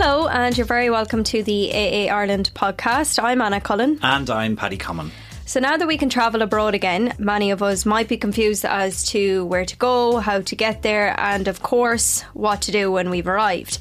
Hello, and you're very welcome to the AA Ireland podcast. I'm Anna Cullen. And I'm Paddy Common. So, now that we can travel abroad again, many of us might be confused as to where to go, how to get there, and of course, what to do when we've arrived.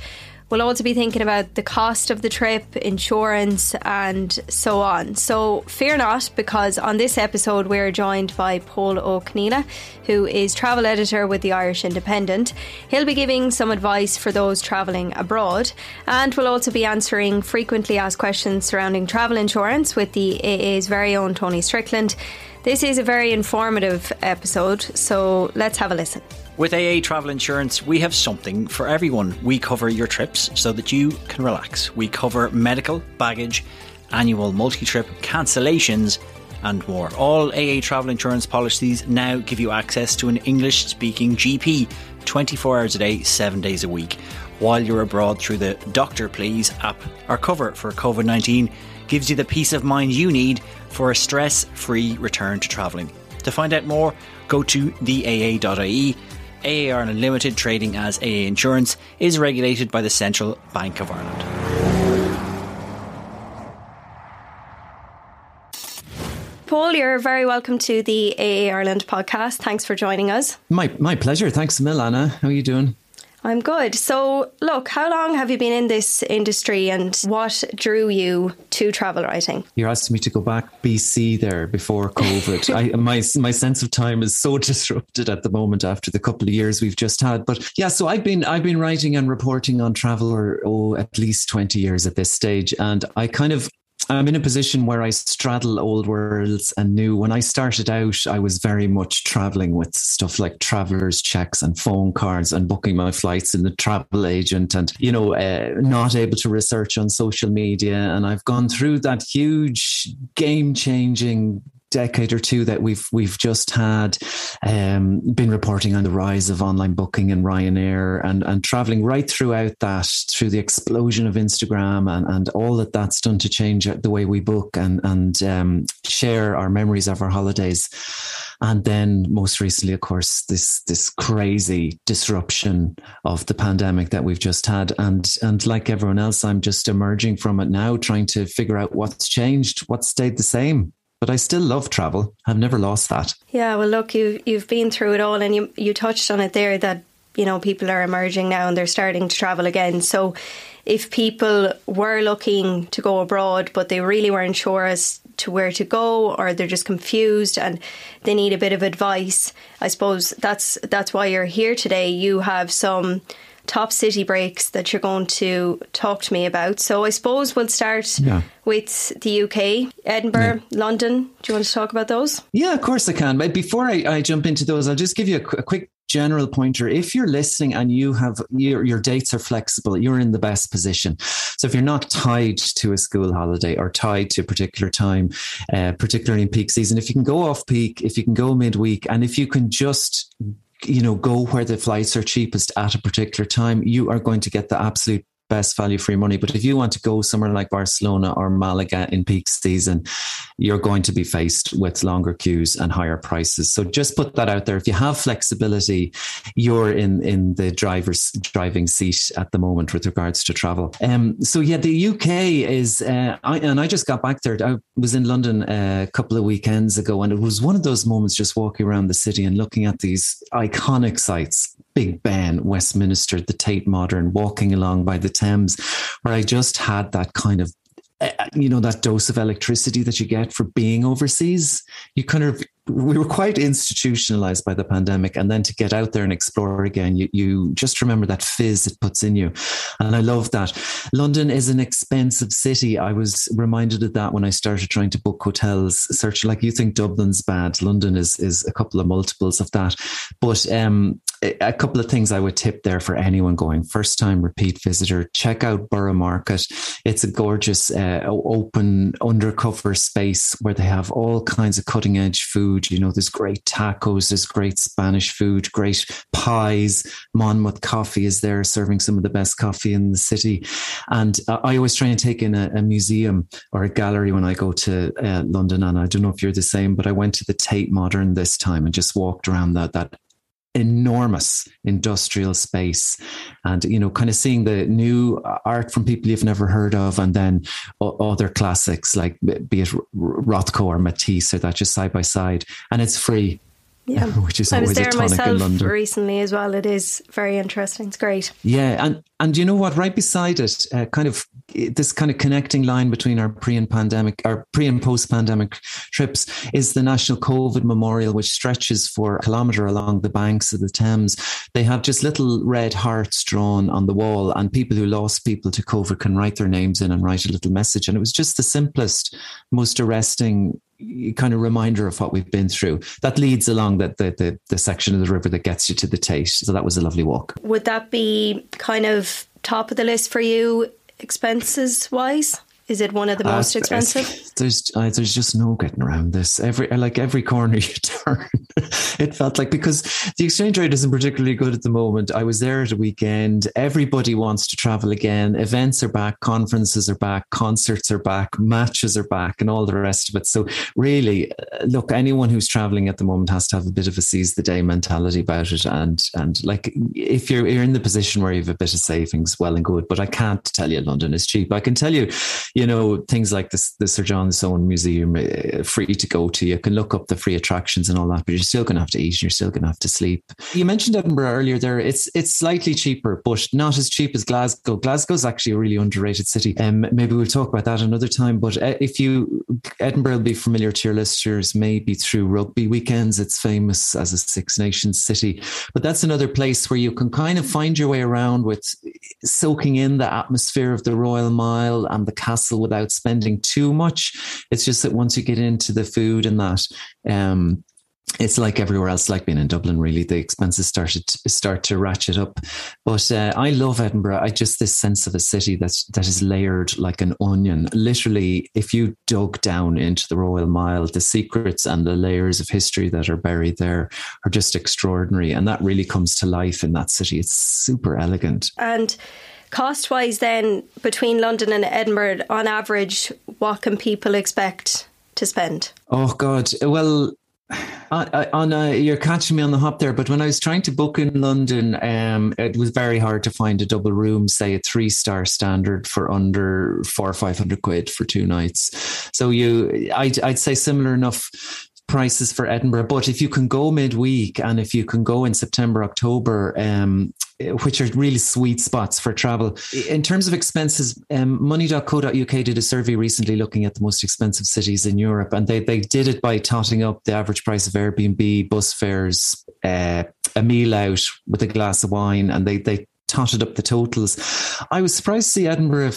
We'll also be thinking about the cost of the trip, insurance, and so on. So fear not, because on this episode we're joined by Pól Ó Conghaile, who is travel editor with the Irish Independent. He'll be giving some advice for those travelling abroad, and we'll also be answering frequently asked questions surrounding travel insurance with the AA's very own Tony Strickland. This is a very informative episode, so let's have a listen. With AA Travel Insurance, we have something for everyone. We cover your trips so that you can relax. We cover medical, baggage, annual multi trip cancellations, and more. All AA travel insurance policies now give you access to an English speaking GP 24 hours a day, 7 days a week. While you're abroad through the Doctor Please app, our cover for COVID 19 gives you the peace of mind you need for a stress free return to travelling. To find out more, go to theaa.ie AA Ireland Limited, trading as AA Insurance, is regulated by the Central Bank of Ireland. Pól, you're very welcome to the AA Ireland podcast. Thanks for joining us. My my pleasure. Thanks, Milana. How are you doing? I'm good. So, look, how long have you been in this industry and what drew you to travel writing? You're asking me to go back BC there before COVID. I, my my sense of time is so disrupted at the moment after the couple of years we've just had. But yeah, so I've been I've been writing and reporting on travel or oh, at least 20 years at this stage and I kind of I'm in a position where I straddle old worlds and new. When I started out, I was very much traveling with stuff like travelers' checks and phone cards and booking my flights in the travel agent and, you know, uh, not able to research on social media. And I've gone through that huge game changing decade or two that we've we've just had um, been reporting on the rise of online booking and Ryanair and and traveling right throughout that through the explosion of Instagram and and all that that's done to change the way we book and and um, share our memories of our holidays. And then most recently of course this this crazy disruption of the pandemic that we've just had. And and like everyone else i'm just emerging from it now trying to figure out what's changed what stayed the same but I still love travel. I've never lost that. Yeah, well, look, you you've been through it all, and you you touched on it there that you know people are emerging now and they're starting to travel again. So, if people were looking to go abroad but they really weren't sure as to where to go, or they're just confused and they need a bit of advice, I suppose that's that's why you're here today. You have some top city breaks that you're going to talk to me about. So I suppose we'll start yeah. with the UK, Edinburgh, yeah. London. Do you want to talk about those? Yeah, of course I can. But before I, I jump into those, I'll just give you a, a quick general pointer if you're listening and you have your, your dates are flexible you're in the best position so if you're not tied to a school holiday or tied to a particular time uh, particularly in peak season if you can go off peak if you can go midweek and if you can just you know, go where the flights are cheapest at a particular time, you are going to get the absolute best value for your money. But if you want to go somewhere like Barcelona or Malaga in peak season, you're going to be faced with longer queues and higher prices. So just put that out there. If you have flexibility, you're in in the driver's driving seat at the moment with regards to travel. Um, so yeah, the UK is, uh, I, and I just got back there. I was in London uh, a couple of weekends ago, and it was one of those moments just walking around the city and looking at these iconic sites Big Ben, Westminster, the Tate Modern, walking along by the Thames, where I just had that kind of eh, you know that dose of electricity that you get for being overseas. You kind of we were quite institutionalized by the pandemic and then to get out there and explore again you, you just remember that fizz it puts in you. And i love that. London is an expensive city. I was reminded of that when i started trying to book hotels. Search like you think dublin's bad. London is is a couple of multiples of that. But um a couple of things I would tip there for anyone going first time repeat visitor. Check out Borough Market. It's a gorgeous, uh, open, undercover space where they have all kinds of cutting edge food. You know, there's great tacos, there's great Spanish food, great pies. Monmouth Coffee is there serving some of the best coffee in the city. And I always try and take in a, a museum or a gallery when I go to uh, London. And I don't know if you're the same, but I went to the Tate Modern this time and just walked around that that enormous industrial space and you know kind of seeing the new art from people you've never heard of and then other classics like be it Rothko or Matisse or that just side by side and it's free yeah, which is I was always there a tonic myself in London. recently as well. It is very interesting. It's great. Yeah, and and you know what? Right beside it, uh, kind of this kind of connecting line between our pre and pandemic, our pre and post pandemic trips is the National COVID Memorial, which stretches for a kilometre along the banks of the Thames. They have just little red hearts drawn on the wall, and people who lost people to COVID can write their names in and write a little message. And it was just the simplest, most arresting eh, kind of reminder of what we've been through. That leads along the, the, the, the, section of the river that gets you to the Tate. So that was a lovely walk. Would that be kind of top of the list for you, expenses wise? Is it one of the uh, most expensive? There's uh, there's just no getting around this. Every like every corner you turn, it felt like because the exchange rate isn't particularly good at the moment. I was there at a weekend. Everybody wants to travel again. Events are back, conferences are back, concerts are back, matches are back, and all the rest of it. So really, uh, look, anyone who's traveling at the moment has to have a bit of a seize the day mentality about it. And and like if you're you're in the position where you have a bit of savings, well and good. But I can't tell you London is cheap. I can tell you you know, things like this, the Sir John Soane Museum, uh, free to go to. You can look up the free attractions and all that, but you're still going to have to eat and you're still going to have to sleep. You mentioned Edinburgh earlier there. It's it's slightly cheaper, but not as cheap as Glasgow. Glasgow's actually a really underrated city. Um, maybe we'll talk about that another time. But uh, if you, Edinburgh will be familiar to your listeners, maybe through rugby weekends. It's famous as a Six Nations city. But that's another place where you can kind of find your way around with soaking in the atmosphere of the Royal Mile and the castle without spending too much. It's just that once you get into the food and that, um, it's like everywhere else, like being in Dublin. Really, the expenses started to start to ratchet up. But uh, I love Edinburgh. I just this sense of a city that's that is layered like an onion. Literally, if you dug down into the Royal Mile, the secrets and the layers of history that are buried there are just extraordinary, and that really comes to life in that city. It's super elegant and Cost wise, then, between London and Edinburgh, on average, what can people expect to spend? Oh, God. Well, on, on uh, you're catching me on the hop there, but when I was trying to book in London, um, it was very hard to find a double room, say a three star standard for under four or five hundred quid for two nights. So you, I'd, I'd say similar enough prices for Edinburgh. But if you can go midweek and if you can go in September, October, um, which are really sweet spots for travel. In terms of expenses, um, money.co.uk did a survey recently looking at the most expensive cities in Europe, and they, they did it by totting up the average price of Airbnb, bus fares, uh, a meal out with a glass of wine, and they, they totted up the totals. I was surprised to see Edinburgh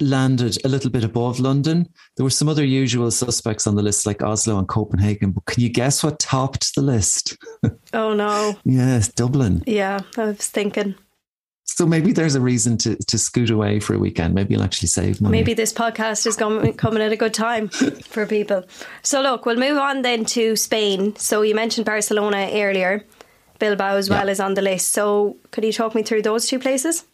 landed a little bit above London. There were some other usual suspects on the list, like Oslo and Copenhagen. But can you guess what topped the list? Oh no! yes, Dublin. Yeah, I was thinking. So maybe there's a reason to, to scoot away for a weekend. Maybe you'll actually save money. Maybe this podcast is coming, coming at a good time for people. So look, we'll move on then to Spain. So you mentioned Barcelona earlier. Bilbao as well yeah. is on the list. So could you talk me through those two places?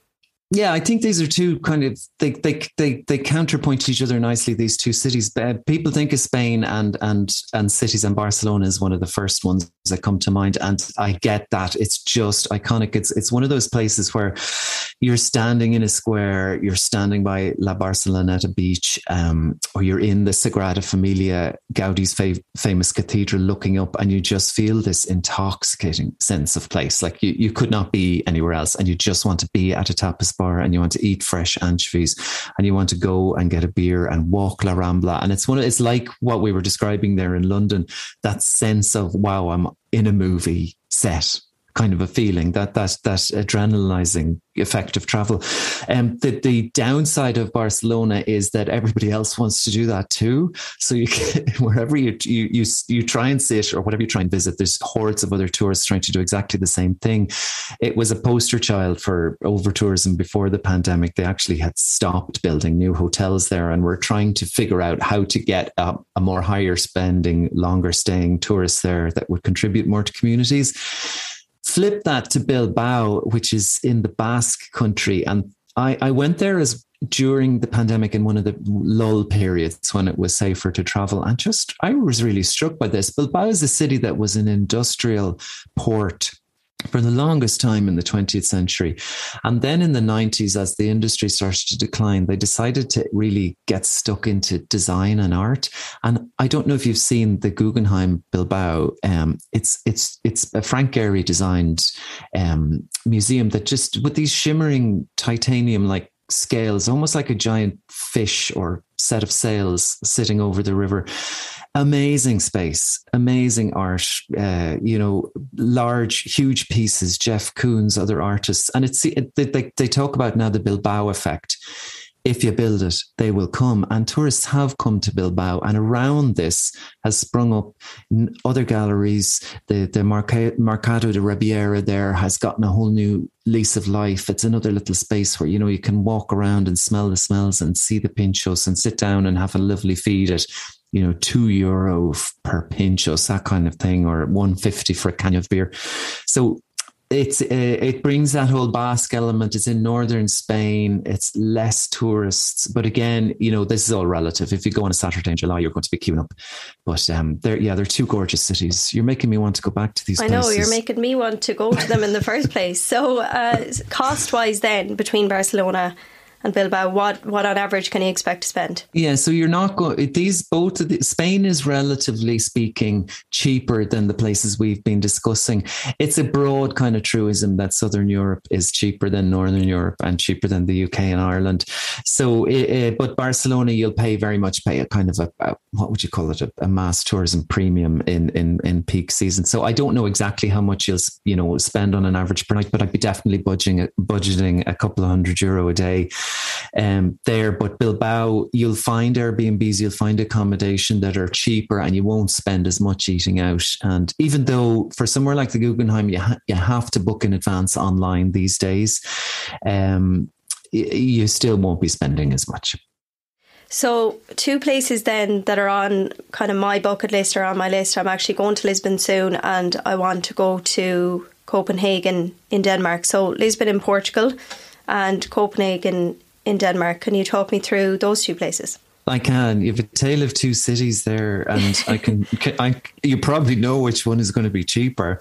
Yeah, I think these are two kind of they they they they counterpoint each other nicely. These two cities. People think of Spain and and and cities, and Barcelona is one of the first ones that come to mind. And I get that it's just iconic. It's it's one of those places where you're standing in a square, you're standing by La Barceloneta beach, um, or you're in the Sagrada Familia, Gaudi's fav- famous cathedral, looking up, and you just feel this intoxicating sense of place. Like you you could not be anywhere else, and you just want to be at a tapas bar and you want to eat fresh anchovies and you want to go and get a beer and walk La Rambla. And it's one, it's like what we were describing there in London, that sense of, wow, I'm in a movie set kind of a feeling that that that adrenalizing effect of travel. Um, the the downside of Barcelona is that everybody else wants to do that too. So you can, wherever you, you you you try and sit or whatever you try and visit, there's hordes of other tourists trying to do exactly the same thing. It was a poster child for over tourism before the pandemic. They actually had stopped building new hotels there, and we're trying to figure out how to get a, a more higher spending, longer staying tourists there that would contribute more to communities flip that to Bilbao, which is in the Basque country. And I, I went there as during the pandemic in one of the lull periods when it was safer to travel. And just, I was really struck by this. Bilbao is a city that was an industrial port for the longest time in the 20th century. And then in the 90s, as the industry started to decline, they decided to really get stuck into design and art. And I don't know if you've seen the Guggenheim Bilbao. Um, it's it's it's a Frank Gehry designed um, museum that just with these shimmering titanium like scales, almost like a giant fish or set of sails sitting over the river amazing space, amazing art, uh, you know, large, huge pieces, Jeff Koons, other artists. And it's, it, they, they talk about now the Bilbao effect. If you build it, they will come. And tourists have come to Bilbao. And around this has sprung up other galleries. The, the Mercado de Ribeira there has gotten a whole new lease of life. It's another little space where, you know, you can walk around and smell the smells and see the pinchos and sit down and have a lovely feed at you know, two euro per pinch or that kind of thing, or 150 for a can of beer. So it's uh, it brings that whole Basque element. It's in northern Spain. It's less tourists, but again, you know, this is all relative. If you go on a Saturday in July, you're going to be queuing up. But um, they're yeah, they're two gorgeous cities. You're making me want to go back to these. I places. know you're making me want to go to them in the first place. So, uh, cost wise, then between Barcelona and Bilbao, what what on average can you expect to spend? Yeah, so you're not going. These both the, Spain is relatively speaking cheaper than the places we've been discussing. It's a broad kind of truism that Southern Europe is cheaper than Northern Europe and cheaper than the UK and Ireland. So, it, but Barcelona, you'll pay very much pay a kind of a, a what would you call it a, a, mass tourism premium in in in peak season. So I don't know exactly how much you'll you know spend on an average per night, but I'd be definitely budgeting budgeting a couple of hundred euro a day um, there. But Bilbao, you'll find Airbnbs, you'll find accommodation that are cheaper and you won't spend as much eating out. And even though for somewhere like the Guggenheim, you, ha- you have to book in advance online these days, um, you still won't be spending as much. So, two places then that are on kind of my bucket list or on my list. I'm actually going to Lisbon soon and I want to go to Copenhagen in Denmark. So, Lisbon in Portugal and Copenhagen in Denmark. Can you talk me through those two places? I can. You have a tale of two cities there, and I can. I you probably know which one is going to be cheaper.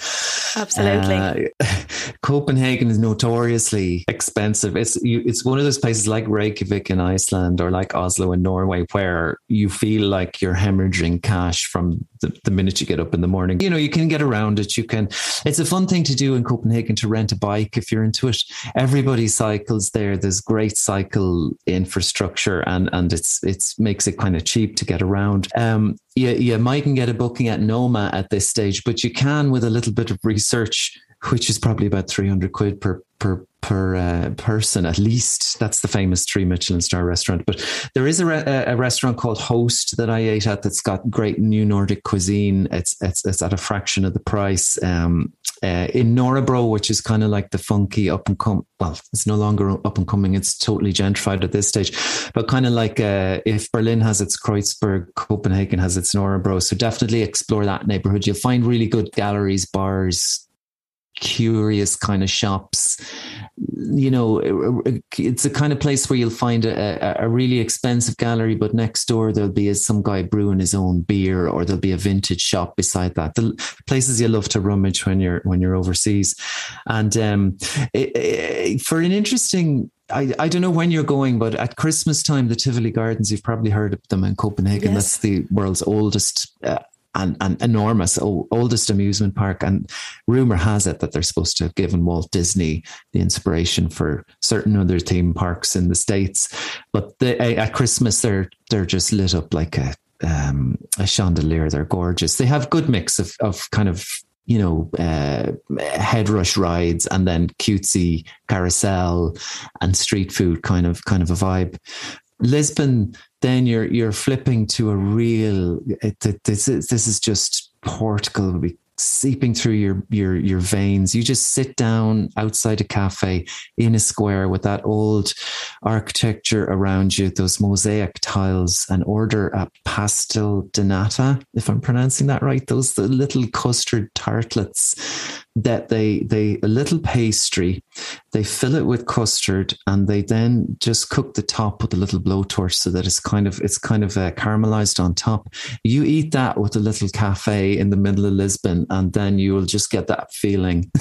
Absolutely. Uh, Copenhagen is notoriously expensive. It's you, it's one of those places like Reykjavik in Iceland or like Oslo in Norway where you feel like you're hemorrhaging cash from the, the minute you get up in the morning. You know, you can get around it. You can. It's a fun thing to do in Copenhagen to rent a bike if you're into it. Everybody cycles there. There's great cycle infrastructure, and and it's it's makes it kind of cheap to get around. Um, you, you mightn't get a booking at Noma at this stage, but you can with a little bit of research, which is probably about 300 quid per, per, per uh, person at least. That's the famous three Michelin star restaurant. But there is a, re- a, restaurant called Host that I ate at that's got great new Nordic cuisine. It's it's, it's at a fraction of the price. Um, uh, in Nørrebro, which is kind of like the funky up and come. Well, it's no longer up and coming; it's totally gentrified at this stage. But kind of like uh, if Berlin has its Kreuzberg, Copenhagen has its Nørrebro. So definitely explore that neighborhood. You'll find really good galleries, bars, curious kind of shops. You know, it's a kind of place where you'll find a, a, really expensive gallery, but next door there'll be some guy brewing his own beer, or there'll be a vintage shop beside that. The places you love to rummage when you're when you're overseas, and um, it, it, for an interesting I, I don't know when you're going, but at Christmas time, the Tivoli Gardens, you've probably heard of them in Copenhagen. Yes. That's the world's oldest uh, and, and enormous oldest amusement park. And rumor has it that they're supposed to have given Walt Disney the inspiration for certain other theme parks in the states. But they, at Christmas, they're they're just lit up like a um, a chandelier. They're gorgeous. They have good mix of of kind of you know, uh, head rush rides and then cutesy carousel and street food kind of kind of a vibe. Lisbon, then you're you're flipping to a real. It, this is this is just Portugal seeping through your your your veins. You just sit down outside a cafe in a square with that old architecture around you, those mosaic tiles, and order a pastel de nata, if I'm pronouncing that right. Those little custard tartlets that they they a little pastry, they fill it with custard, and they then just cook the top with a little blowtorch so that it's kind of it's kind of uh, caramelized on top. You eat that with a little cafe in the middle of Lisbon, and then you will just get that feeling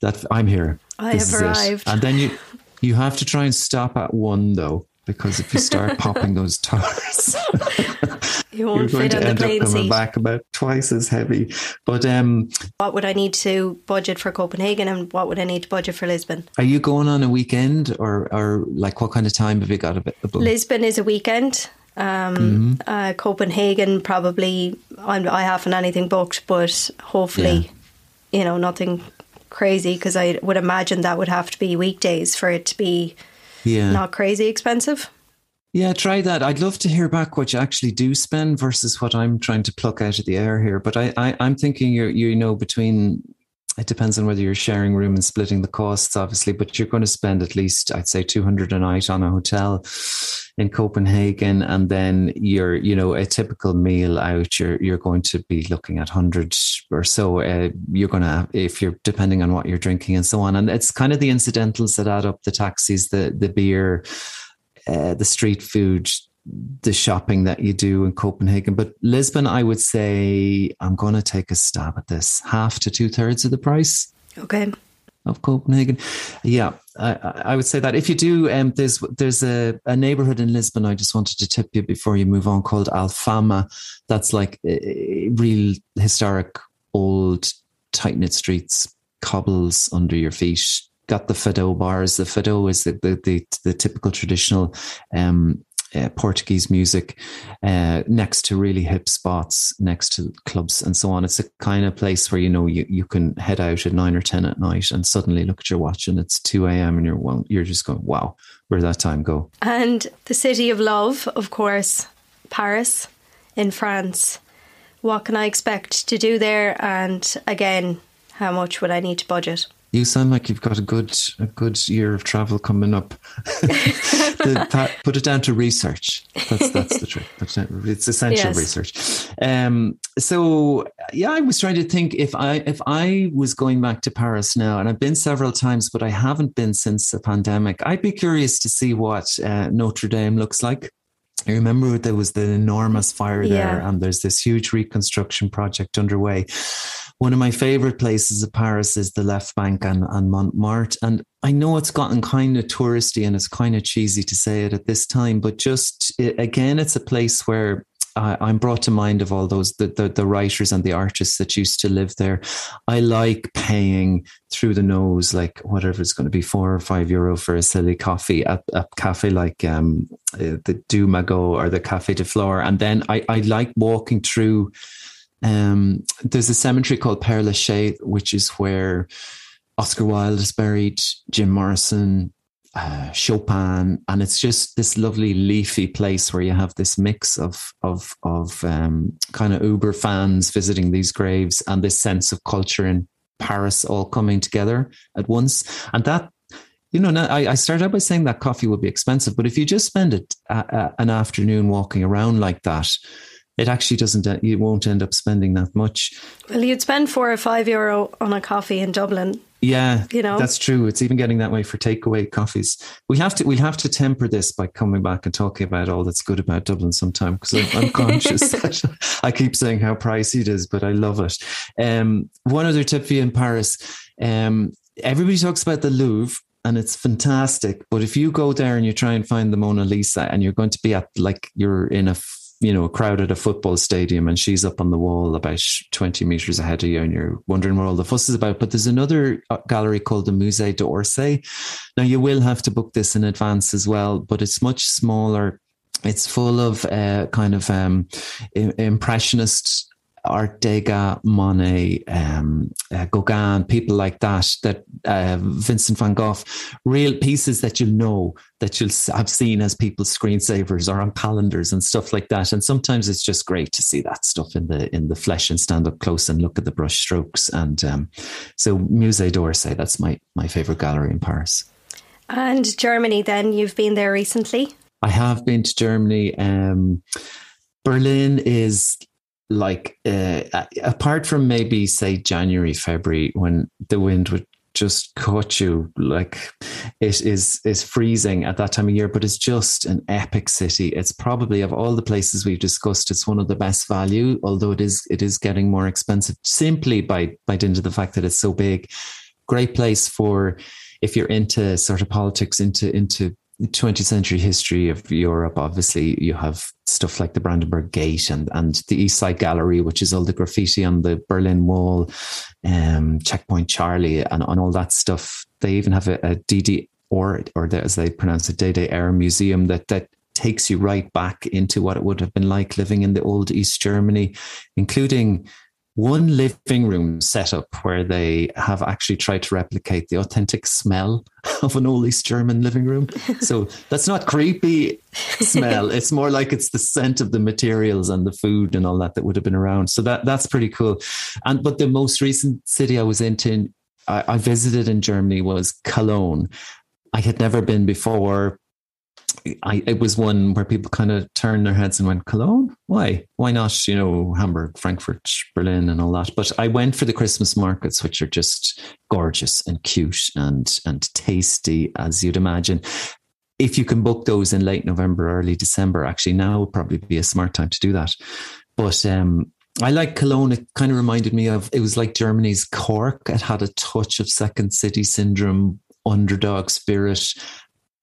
that I'm here. I this have arrived, and then you you have to try and stop at one though because if you start popping those tires, you won't you're going to end up coming seat. back about twice as heavy. But um, what would I need to budget for Copenhagen, and what would I need to budget for Lisbon? Are you going on a weekend, or or like what kind of time have you got available? Lisbon is a weekend. Um, mm-hmm. uh, Copenhagen probably I'm, I haven't anything booked, but hopefully, yeah. you know, nothing crazy because I would imagine that would have to be weekdays for it to be yeah. not crazy expensive. Yeah, try that. I'd love to hear back what you actually do spend versus what I'm trying to pluck out of the air here. But I, I I'm thinking you you know between it depends on whether you're sharing room and splitting the costs, obviously, but you're going to spend at least, I'd say, 200 a night on a hotel in Copenhagen. And then you're, you know, a typical meal out, you're, you're going to be looking at 100 or so. Uh, you're going to, if you're depending on what you're drinking and so on. And it's kind of the incidentals that add up the taxis, the, the beer, uh, the street food, the shopping that you do in Copenhagen. But Lisbon, I would say I'm going to take a stab at this half to two thirds of the price. Okay. Of Copenhagen, yeah, I, I would say that if you do, um, there's there's a, a neighborhood in Lisbon. I just wanted to tip you before you move on, called Alfama. That's like a real historic, old, tight knit streets, cobbles under your feet, got the fado bars. The fado is the the, the, the typical traditional um, uh, Portuguese music uh, next to really hip spots, next to clubs and so on. It's a kind of place where you know you, you can head out at nine or ten at night and suddenly look at your watch and it's two a.m. and you're well, you're just going, wow, where did that time go? And the city of love, of course, Paris in France. What can I expect to do there? And again, how much would I need to budget? You sound like you've got a good a good year of travel coming up. the, put it down to research. That's that's the trick. It's essential yes. research. Um, so yeah, I was trying to think if I if I was going back to Paris now, and I've been several times, but I haven't been since the pandemic. I'd be curious to see what uh, Notre Dame looks like. I remember there was the enormous fire there, yeah. and there's this huge reconstruction project underway. One of my favorite places of Paris is the left bank and, and Montmartre. And I know it's gotten kind of touristy and it's kind of cheesy to say it at this time, but just it, again, it's a place where I'm brought to mind of all those the, the, the writers and the artists that used to live there. I like paying through the nose, like whatever it's going to be, four or five euro for a silly coffee at a cafe like um, uh, the Deux Magots or the Cafe de Flore, and then I I like walking through um, there's a cemetery called Père Lachaise, which is where Oscar Wilde is buried, Jim Morrison, uh, Chopin, and it's just this lovely leafy place where you have this mix of of of um, kind of Uber fans visiting these graves and this sense of culture in Paris all coming together at once, and that. You know, I, started out by saying that coffee would be expensive, but if you just spend it, an afternoon walking around like that, it actually doesn't, uh, you won't end up spending that much. Well, you'd spend four or five euro on a coffee in Dublin. Yeah, you know that's true. It's even getting that way for takeaway coffees. We have to we have to temper this by coming back and talking about all that's good about Dublin sometime because I'm, I'm conscious that I keep saying how pricey it is, but I love it. Um, one other tip for you in Paris: um, everybody talks about the Louvre, and it's fantastic. But if you go there and you try and find the Mona Lisa, and you're going to be at like you're in a you know, a crowd at a football stadium and she's up on the wall about 20 meters ahead of you and you're wondering what all the fuss is about. But there's another uh, gallery called the Musée d'Orsay. Now, you will have to book this in advance as well, but it's much smaller. It's full of uh, kind of um, impressionist Art Degas, Monet, um, uh, Gauguin, people like that, that uh, Vincent van Gogh, real pieces that you'll know that you'll have seen as people's screensavers or on calendars and stuff like that. And sometimes it's just great to see that stuff in the in the flesh and stand up close and look at the brush strokes. And um, so Musée d'Orsay, that's my my favorite gallery in Paris. And Germany, then you've been there recently. I have been to Germany. Um, Berlin is like uh, apart from maybe say January, February, when the wind would just cut you like it is is freezing at that time of year but it's just an epic city. It's probably of all the places we've discussed it's one of the best value although it is it is getting more expensive simply by by dint of the fact that it's so big. Great place for if you're into sort of politics into into 20th century history of Europe, obviously you have stuff like the Brandenburg Gate and, and the East Side Gallery, which is all the graffiti on the Berlin Wall, um, Checkpoint Charlie, and, and all that stuff. They even have a, a DD or or the, as they pronounce it, Day Day Air Museum that that takes you right back into what it would have been like living in the old East Germany, including one living room setup where they have actually tried to replicate the authentic smell of an old East German living room. So that's not creepy smell. it's more like it's the scent of the materials and the food and all that that would have been around. So that that's pretty cool. And but the most recent city I was into, I, I visited in Germany was Cologne. I had never been before I, it was one where people kind of turned their heads and went, Cologne? Why? Why not, you know, Hamburg, Frankfurt, Berlin, and all that? But I went for the Christmas markets, which are just gorgeous and cute and, and tasty, as you'd imagine. If you can book those in late November, early December, actually, now would probably be a smart time to do that. But um, I like Cologne. It kind of reminded me of, it was like Germany's Cork. It had a touch of second city syndrome, underdog spirit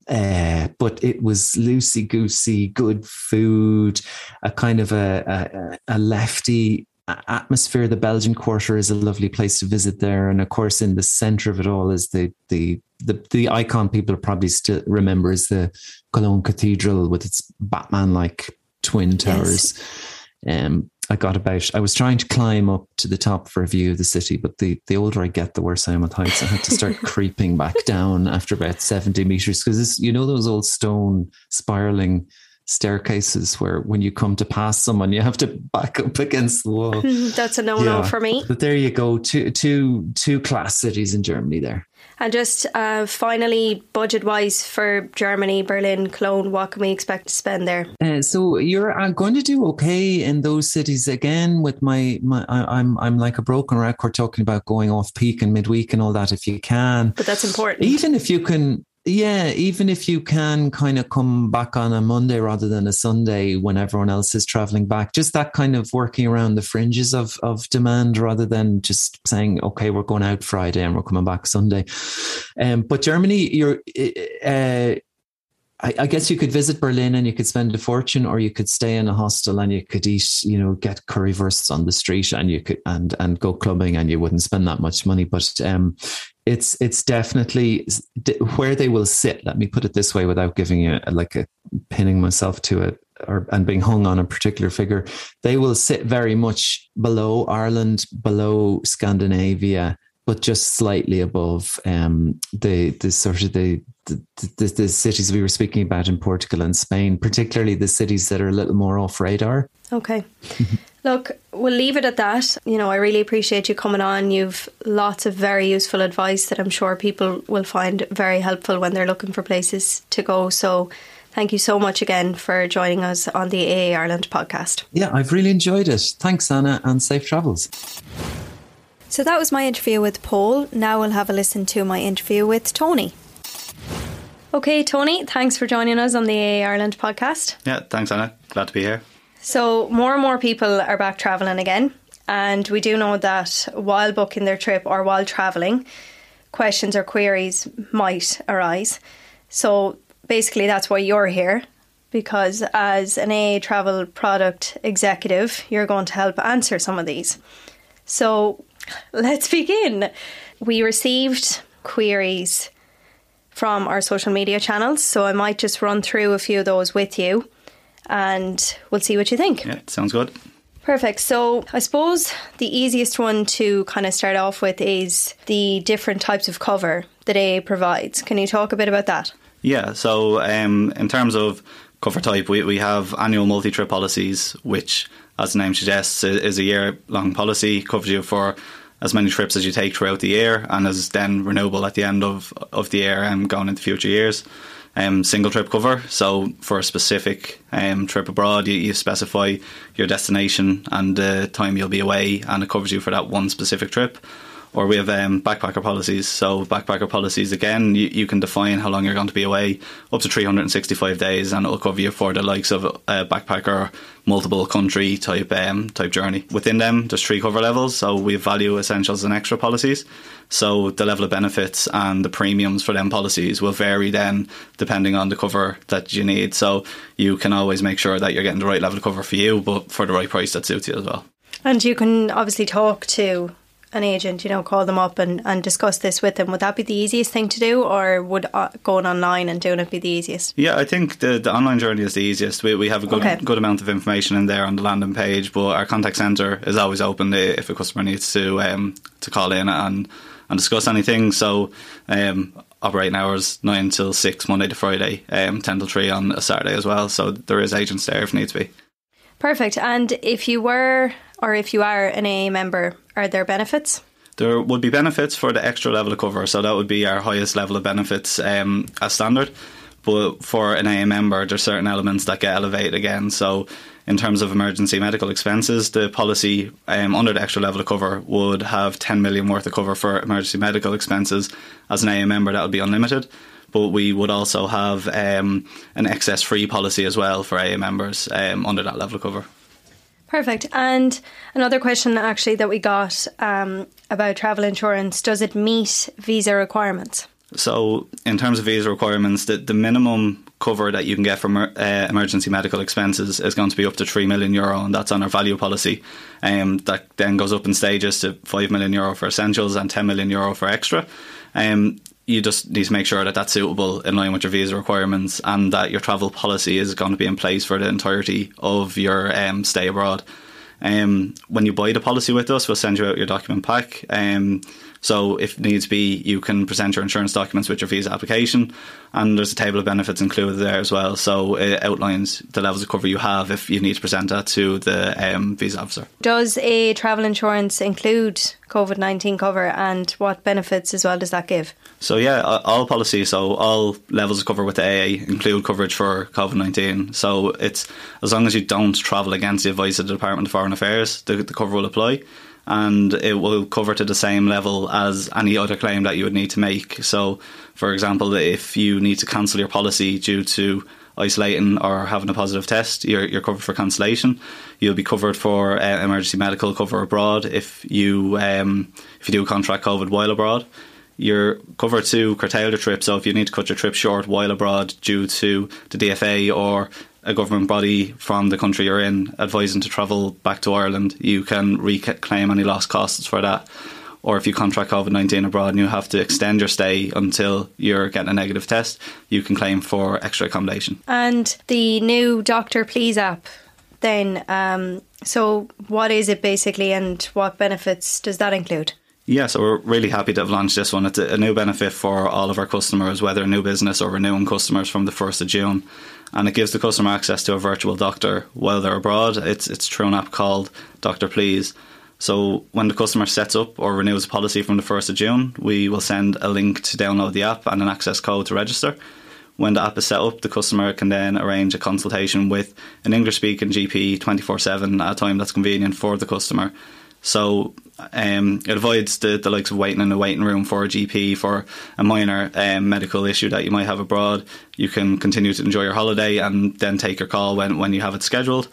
uh, but it was loosey goosey, good food, a kind of a, a, a lefty atmosphere. The Belgian Quarter is a lovely place to visit there, and of course, in the center of it all is the the the, the icon people probably still remember is the Cologne Cathedral with its Batman-like twin towers. Yes. Um, I got about, I was trying to climb up to the top for a view of the city, but the, the older I get, the worse I am at heights. I had to start creeping back down after about 70 meters because you know, those old stone spiraling staircases where when you come to pass someone, you have to back up against the wall. That's a no no yeah. for me. But there you go. Two, two, two class cities in Germany there. And just uh, finally, budget wise for Germany, Berlin, Cologne, what can we expect to spend there? Uh, so you're uh, going to do okay in those cities again. With my, my I, I'm I'm like a broken record talking about going off peak and midweek and all that if you can. But that's important. Even if you can yeah, even if you can kind of come back on a Monday rather than a Sunday when everyone else is traveling back, just that kind of working around the fringes of of demand rather than just saying, okay, we're going out Friday and we're coming back Sunday. Um, but Germany, you're. Uh, I, guess you could visit Berlin and you could spend a fortune, or you could stay in a hostel and you could eat, you know, get currywursts on the street and you could and and go clubbing and you wouldn't spend that much money. But um, it's it's definitely where they will sit. Let me put it this way, without giving you a, like a pinning myself to it or and being hung on a particular figure. They will sit very much below Ireland, below Scandinavia, but just slightly above um, the the sort of the the, the, the, cities we were speaking about in Portugal and Spain, particularly the cities that are a little more off radar. Okay. Look, we'll leave it at that. You know, I really appreciate you coming on. You've lots of very useful advice that I'm sure people will find very helpful when they're looking for places to go. So, thank you so much again for joining us on the AA Ireland podcast. Yeah, I've really enjoyed it. Thanks, Anna, and safe travels. So, that was my interview with Pól. Now we'll have a listen to my interview with Tony. Okay, Tony, thanks for joining us on the AA Ireland podcast. Yeah, thanks, Anna. Glad to be here. So, more and more people are back travelling again. And we do know that while booking their trip or while travelling, questions or queries might arise. So, basically, that's why you're here because as an AA travel product executive, you're going to help answer some of these. So, let's begin. We received queries from our social media channels, so I might just run through a few of those with you and we'll see what you think. Yeah, sounds good. Perfect. So, I suppose the easiest one to kind of start off with is the different types of cover that AA provides. Can you talk a bit about that? Yeah. So, um, in terms of cover type, we, we have annual multi trip policies, which, as the name suggests, is a year long policy, covers you for as many trips as you take throughout the year and is then renewable at the end of, of the year and going into future years. Um, single trip cover. So for a specific um, trip abroad, you, you, specify your destination and the time you'll be away, and it covers you for that one specific trip or we have um, backpacker policies. So backpacker policies again, you, you, can define how long you're going to be away, up to 365 days, and it'll cover you for the likes of a backpacker, multiple country type um, type journey. Within them, there's three cover levels. So we have value, essentials, and extra policies. So the level of benefits and the premiums for them policies will vary then depending on the cover that you need. So you can always make sure that you're getting the right level of cover for you, but for the right price that suits you as well. And you can obviously talk to an agent, you know, call them up and, and discuss this with them, would that be the easiest thing to do, or would uh, going online and doing it be the easiest? Yeah, I think the, the online journey is the easiest. We, we have a good okay. good amount of information in there on the landing page, but our contact centre is always open if a customer needs to um, to call in and and discuss anything. So. Um, operating hours nine till six Monday to Friday, um, ten till three on a Saturday as well. So there is agents there if needs be. Perfect. And if you were or if you are an AA member, are there benefits? There would be benefits for the extra level of cover, so that would be our highest level of benefits um, as standard. But for an AA member, there's certain elements that get elevated again. So, in terms of emergency medical expenses, the policy um, under the extra level of cover would have 10 million worth of cover for emergency medical expenses. As an AA member, that would be unlimited but we would also have um, an excess free policy as well for AA members um, under that level of cover. Perfect. And another question actually that we got um, about travel insurance does it meet visa requirements? So, in terms of visa requirements, the, the minimum cover that you can get for uh, emergency medical expenses is going to be up to 3 million euro, and that's on our value policy. Um, that then goes up in stages to 5 million euro for essentials and 10 million euro for extra. Um, you just need to make sure that that's suitable in line with your visa requirements and that your travel policy is going to be in place for the entirety of your um, stay abroad. Um, when you buy the policy with us, we'll send you out your document pack. Um, so, if needs be, you can present your insurance documents with your visa application, and there's a table of benefits included there as well. So, it outlines the levels of cover you have if you need to present that to the um, visa officer. Does a travel insurance include COVID 19 cover, and what benefits as well does that give? So, yeah, all policies, so all levels of cover with the AA include coverage for COVID 19. So, it's as long as you don't travel against the advice of the Department of Foreign Affairs, the, the cover will apply and it will cover to the same level as any other claim that you would need to make. So, for example, if you need to cancel your policy due to isolating or having a positive test, you're, you're covered for cancellation. You'll be covered for uh, emergency medical cover abroad if you um, if you do contract COVID while abroad. You're covered to curtail your trip, so if you need to cut your trip short while abroad due to the DFA or a government body from the country you're in advising to travel back to Ireland, you can reclaim any lost costs for that. Or if you contract COVID 19 abroad and you have to extend your stay until you're getting a negative test, you can claim for extra accommodation. And the new Doctor Please app, then, um, so what is it basically and what benefits does that include? Yeah, so we're really happy to have launched this one. It's a new benefit for all of our customers, whether new business or renewing customers from the 1st of June and it gives the customer access to a virtual doctor while they're abroad. It's it's through an app called Doctor Please. So when the customer sets up or renews a policy from the first of June, we will send a link to download the app and an access code to register. When the app is set up, the customer can then arrange a consultation with an English speaking GP 24 7 at a time that's convenient for the customer. So um, it avoids the, the likes of waiting in a waiting room for a GP for a minor um, medical issue that you might have abroad. You can continue to enjoy your holiday and then take your call when, when you have it scheduled.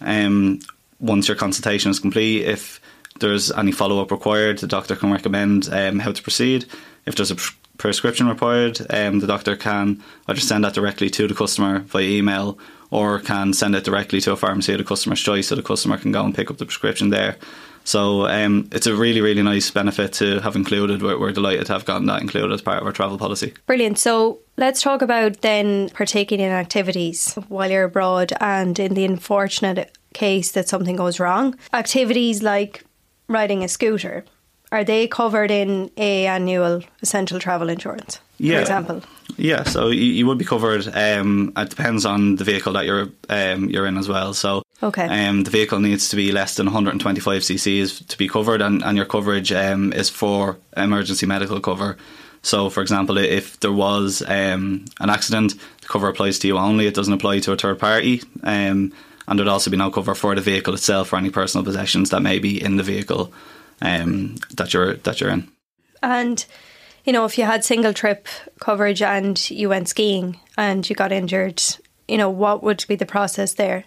Um, once your consultation is complete, if there's any follow up required, the doctor can recommend um, how to proceed. If there's a pr- prescription required, um, the doctor can either send that directly to the customer via email or can send it directly to a pharmacy of the customer's choice so the customer can go and pick up the prescription there. So um, it's a really, really nice benefit to have included. We're, we're, delighted to have gotten that included as part of our travel policy. Brilliant. So let's talk about then partaking in activities while you're abroad and in the unfortunate case that something goes wrong. Activities like riding a scooter, are they covered in a annual essential travel insurance? Yeah. For example. Yeah, so you, you would be covered. Um, it depends on the vehicle that you're um, you're in as well. So Okay. Um, the vehicle needs to be less than 125 cc's to be covered, and, and your coverage um, is for emergency medical cover. So, for example, if there was um, an accident, the cover applies to you only. It doesn't apply to a third party. Um, and there'd also be no cover for the vehicle itself or any personal possessions that may be in the vehicle um, that you're that you're in. And you know, if you had single trip coverage and you went skiing and you got injured, you know, what would be the process there?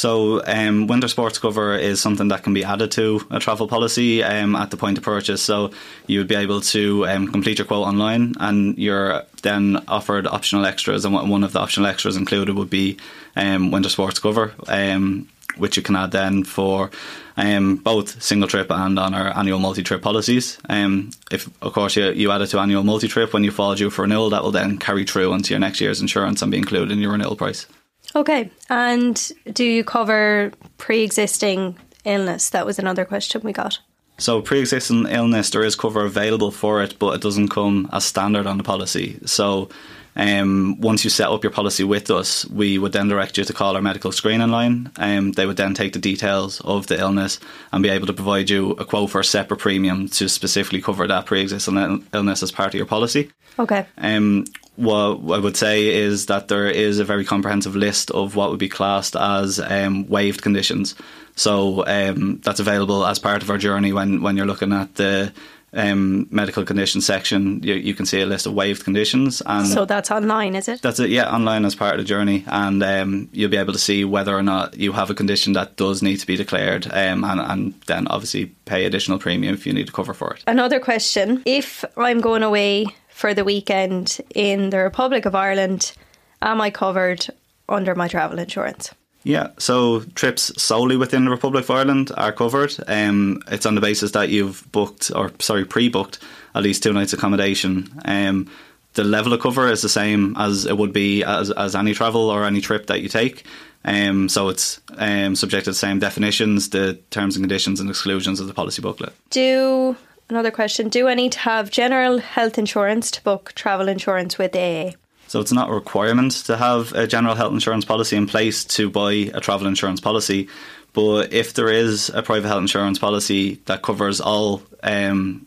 So, um, winter sports cover is something that can be added to a travel policy um, at the point of purchase. So, you would be able to um, complete your quote online, and you're then offered optional extras. And one of the optional extras included would be um, winter sports cover, um, which you can add then for um, both single trip and on our annual multi trip policies. if, of course, you, you add it to annual multi trip when you fall due for renewal, that will then carry through into your next year's insurance and be included in your renewal price. Okay. And do you cover pre existing illness? That was another question we got. So, pre existing illness, there is cover available for it, but it doesn't come as standard on the policy. So, um, once you set up your policy with us, we would then direct you to call our medical screening line. Um, they would then take the details of the illness and be able to provide you a quote for a separate premium to specifically cover that pre existing illness as part of your policy. Okay. Um, what I would say is that there is a very comprehensive list of what would be classed as um, waived conditions. So um, that's available as part of our journey when, when you're looking at the um, medical condition section. You, you, can see a list of waived conditions, and so that's online, is it? That's it. Yeah, online as part of the journey, and um, you'll be able to see whether or not you have a condition that does need to be declared, um, and, and then obviously pay additional premium if you need to cover for it. Another question: If I'm going away for the weekend in the Republic of Ireland, am I covered under my travel insurance? Yeah, so trips solely within the Republic of Ireland are covered. Um, it's on the basis that you've booked, or sorry, pre-booked at least two nights accommodation. Um, the level of cover is the same as it would be as, as any travel or any trip that you take. Um, so it's um, subject to the same definitions, the terms and conditions and exclusions of the policy booklet. Do Another question Do I need to have general health insurance to book travel insurance with AA? So it's not a requirement to have a general health insurance policy in place to buy a travel insurance policy. But if there is a private health insurance policy that covers all um,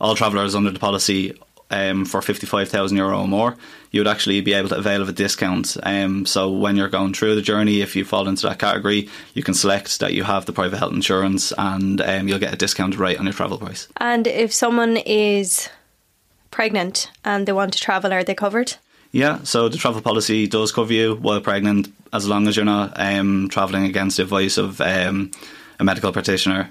all travellers under the policy um, for 55,000 euro or more, you would actually be able to avail of a discount. Um, so when you're going through the journey, if you fall into that category, you can select that you have the private health insurance and um, you'll get a discount rate on your travel price. And if someone is pregnant and they want to travel, are they covered? Yeah, so the travel policy does cover you while pregnant as long as you're not um, travelling against the advice of um, a medical practitioner.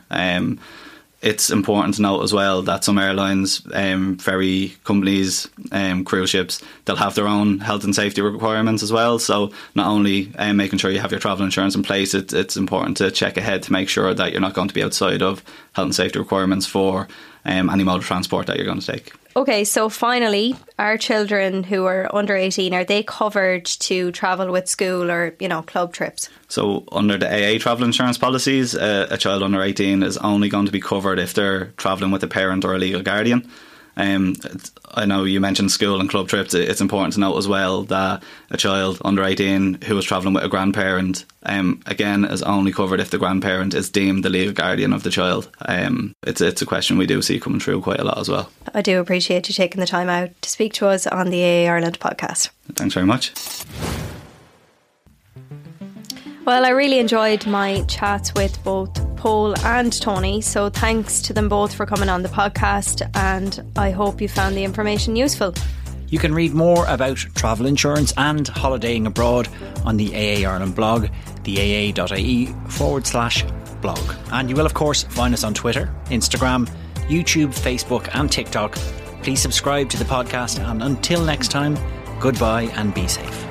It's important to note as well that some airlines, um, ferry companies, um, cruise ships, they'll have their own health and safety requirements as well. So not only um, making sure you have your travel insurance in place, it, it's important to check ahead to make sure that you're not going to be outside of health and safety requirements for um, any mode of transport that you're going to take. Okay, so finally, our children who are under 18, are they covered to travel with school or, you know, club trips? So, under the AA travel insurance policies, uh, a child under 18 is only going to be covered if they're travelling with a parent or a legal guardian. Um, I know you mentioned school and club trips. It's important to note as well that a child under 18 who is travelling with a grandparent, um, again, is only covered if the grandparent is deemed the legal guardian of the child. Um, it's, it's a question we do see coming through quite a lot as well. I do appreciate you taking the time out to speak to us on the AA Ireland podcast. Thanks very much. Well, I really enjoyed my chats with both Pól and Tony, so thanks to them both for coming on the podcast, and I hope you found the information useful. You can read more about travel insurance and holidaying abroad on the AA Ireland blog, the aa.ie forward slash blog. And you will, of course, find us on Twitter, Instagram, YouTube, Facebook, and TikTok. Please subscribe to the podcast, and until next time, goodbye and be safe.